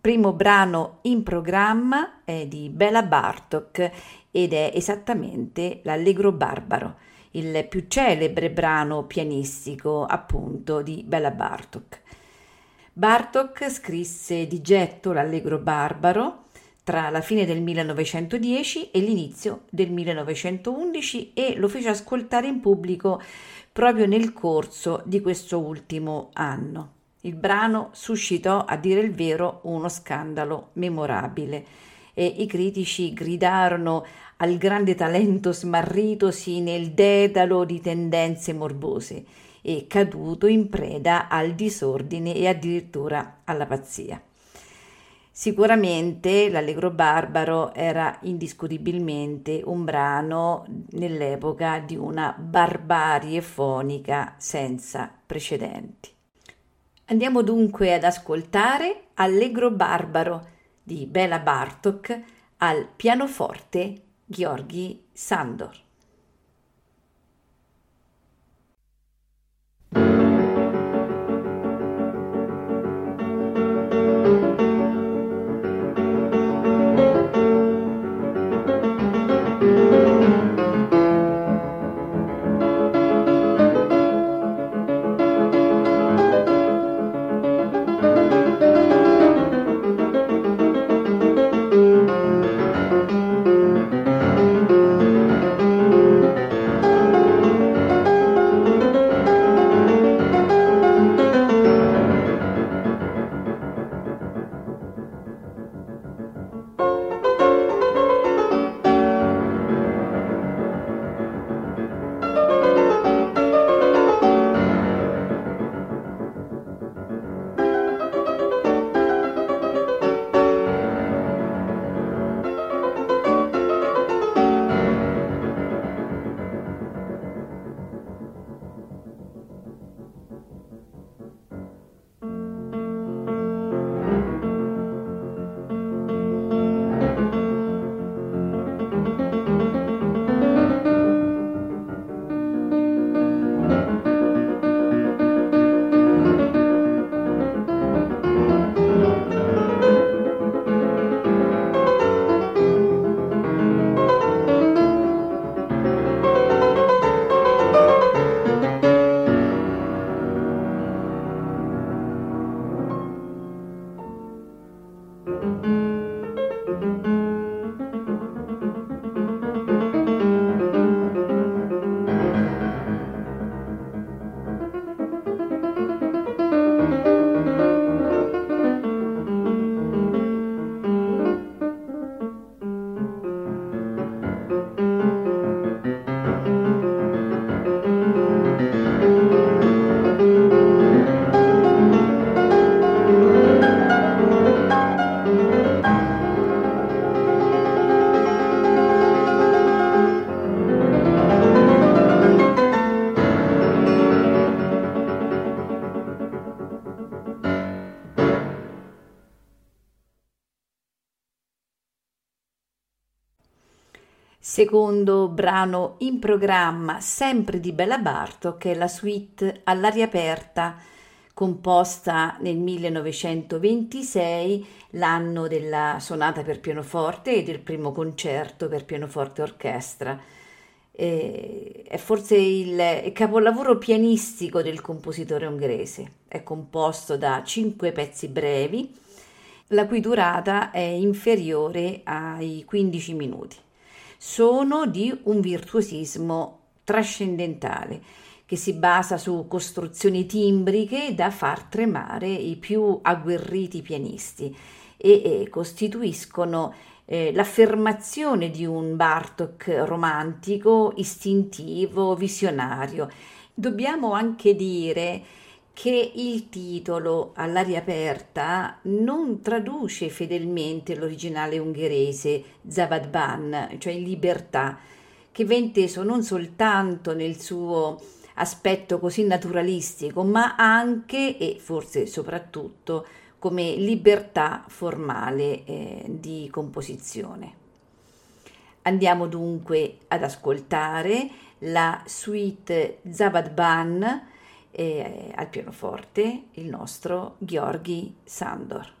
Primo brano in programma è di Bela Bartok ed è esattamente l'Allegro Barbaro, il più celebre brano pianistico appunto di Bela Bartok. Bartok scrisse di getto l'Allegro Barbaro tra la fine del 1910 e l'inizio del 1911 e lo fece ascoltare in pubblico proprio nel corso di questo ultimo anno. Il brano suscitò, a dire il vero, uno scandalo memorabile e i critici gridarono al grande talento smarritosi nel dedalo di tendenze morbose e caduto in preda al disordine e addirittura alla pazzia. Sicuramente l'Allegro Barbaro era indiscutibilmente un brano nell'epoca di una barbarie fonica senza precedenti. Andiamo dunque ad ascoltare Allegro Barbaro di Bela Bartok al pianoforte Gheorghi Sandor. Secondo brano in programma sempre di Bella Bartok è la suite all'aria aperta composta nel 1926, l'anno della sonata per pianoforte e del primo concerto per pianoforte orchestra. Eh, è forse il capolavoro pianistico del compositore ungherese. È composto da cinque pezzi brevi, la cui durata è inferiore ai 15 minuti sono di un virtuosismo trascendentale che si basa su costruzioni timbriche da far tremare i più agguerriti pianisti e, e costituiscono eh, l'affermazione di un Bartok romantico, istintivo, visionario. Dobbiamo anche dire che il titolo all'aria aperta non traduce fedelmente l'originale ungherese Zavadban, cioè libertà, che va inteso non soltanto nel suo aspetto così naturalistico, ma anche e forse soprattutto come libertà formale eh, di composizione. Andiamo dunque ad ascoltare la suite Zabadban eh, al pianoforte, il nostro Gheorghi Sandor.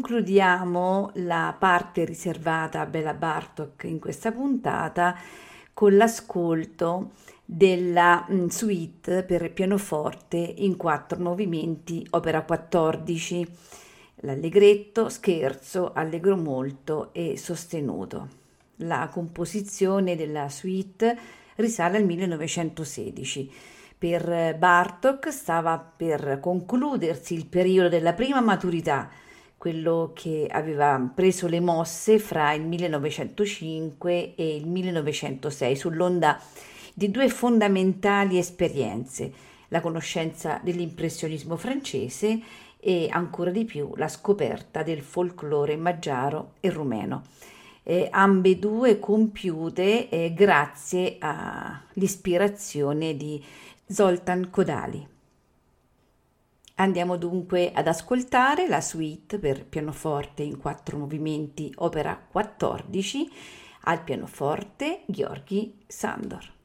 Concludiamo la parte riservata a Bella Bartok in questa puntata con l'ascolto della mm, suite per pianoforte in quattro movimenti, opera 14, l'allegretto, scherzo, allegro molto e sostenuto. La composizione della suite risale al 1916. Per Bartok stava per concludersi il periodo della prima maturità, quello che aveva preso le mosse fra il 1905 e il 1906 sull'onda di due fondamentali esperienze, la conoscenza dell'impressionismo francese e ancora di più la scoperta del folklore maggiaro e rumeno. Eh, ambedue compiute eh, grazie all'ispirazione di Zoltan Kodali. Andiamo dunque ad ascoltare la suite per pianoforte in quattro movimenti, opera 14, al pianoforte Gheorghi Sandor.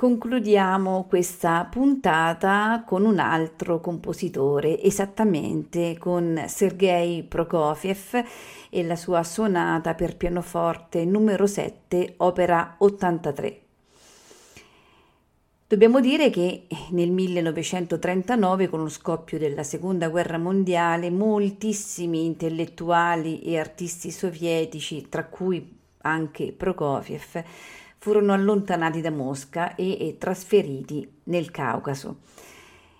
Concludiamo questa puntata con un altro compositore, esattamente con Sergei Prokofiev e la sua sonata per pianoforte numero 7, opera 83. Dobbiamo dire che nel 1939, con lo scoppio della Seconda Guerra Mondiale, moltissimi intellettuali e artisti sovietici, tra cui anche Prokofiev, furono allontanati da Mosca e, e trasferiti nel Caucaso.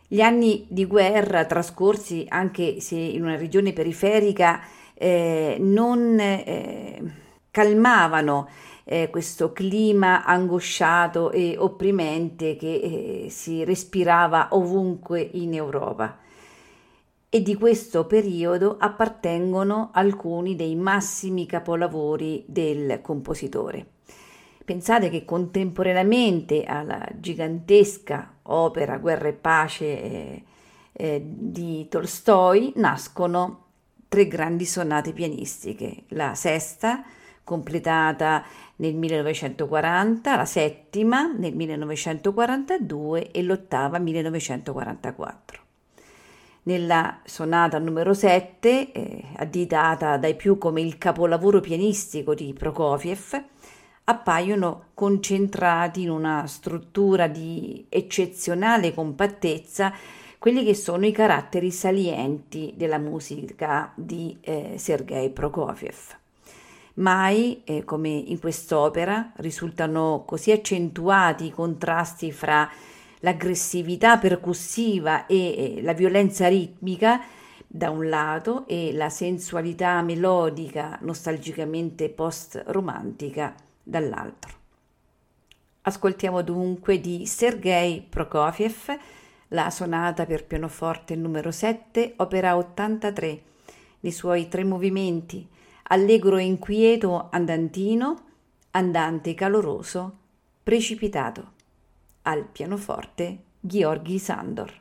Gli anni di guerra trascorsi, anche se in una regione periferica, eh, non eh, calmavano eh, questo clima angosciato e opprimente che eh, si respirava ovunque in Europa. E di questo periodo appartengono alcuni dei massimi capolavori del compositore. Pensate che contemporaneamente alla gigantesca opera Guerra e pace eh, eh, di Tolstoi nascono tre grandi sonate pianistiche, la sesta, completata nel 1940, la settima nel 1942 e l'ottava 1944. Nella sonata numero 7, eh, additata dai più come il capolavoro pianistico di Prokofiev, appaiono concentrati in una struttura di eccezionale compattezza quelli che sono i caratteri salienti della musica di eh, Sergei Prokofiev. Mai, eh, come in quest'opera, risultano così accentuati i contrasti fra l'aggressività percussiva e eh, la violenza ritmica da un lato e la sensualità melodica nostalgicamente post-romantica dall'altro. Ascoltiamo dunque di Sergei Prokofiev la sonata per pianoforte numero 7, opera 83, nei suoi tre movimenti, allegro e inquieto andantino, andante caloroso, precipitato. Al pianoforte Gheorghi Sandor.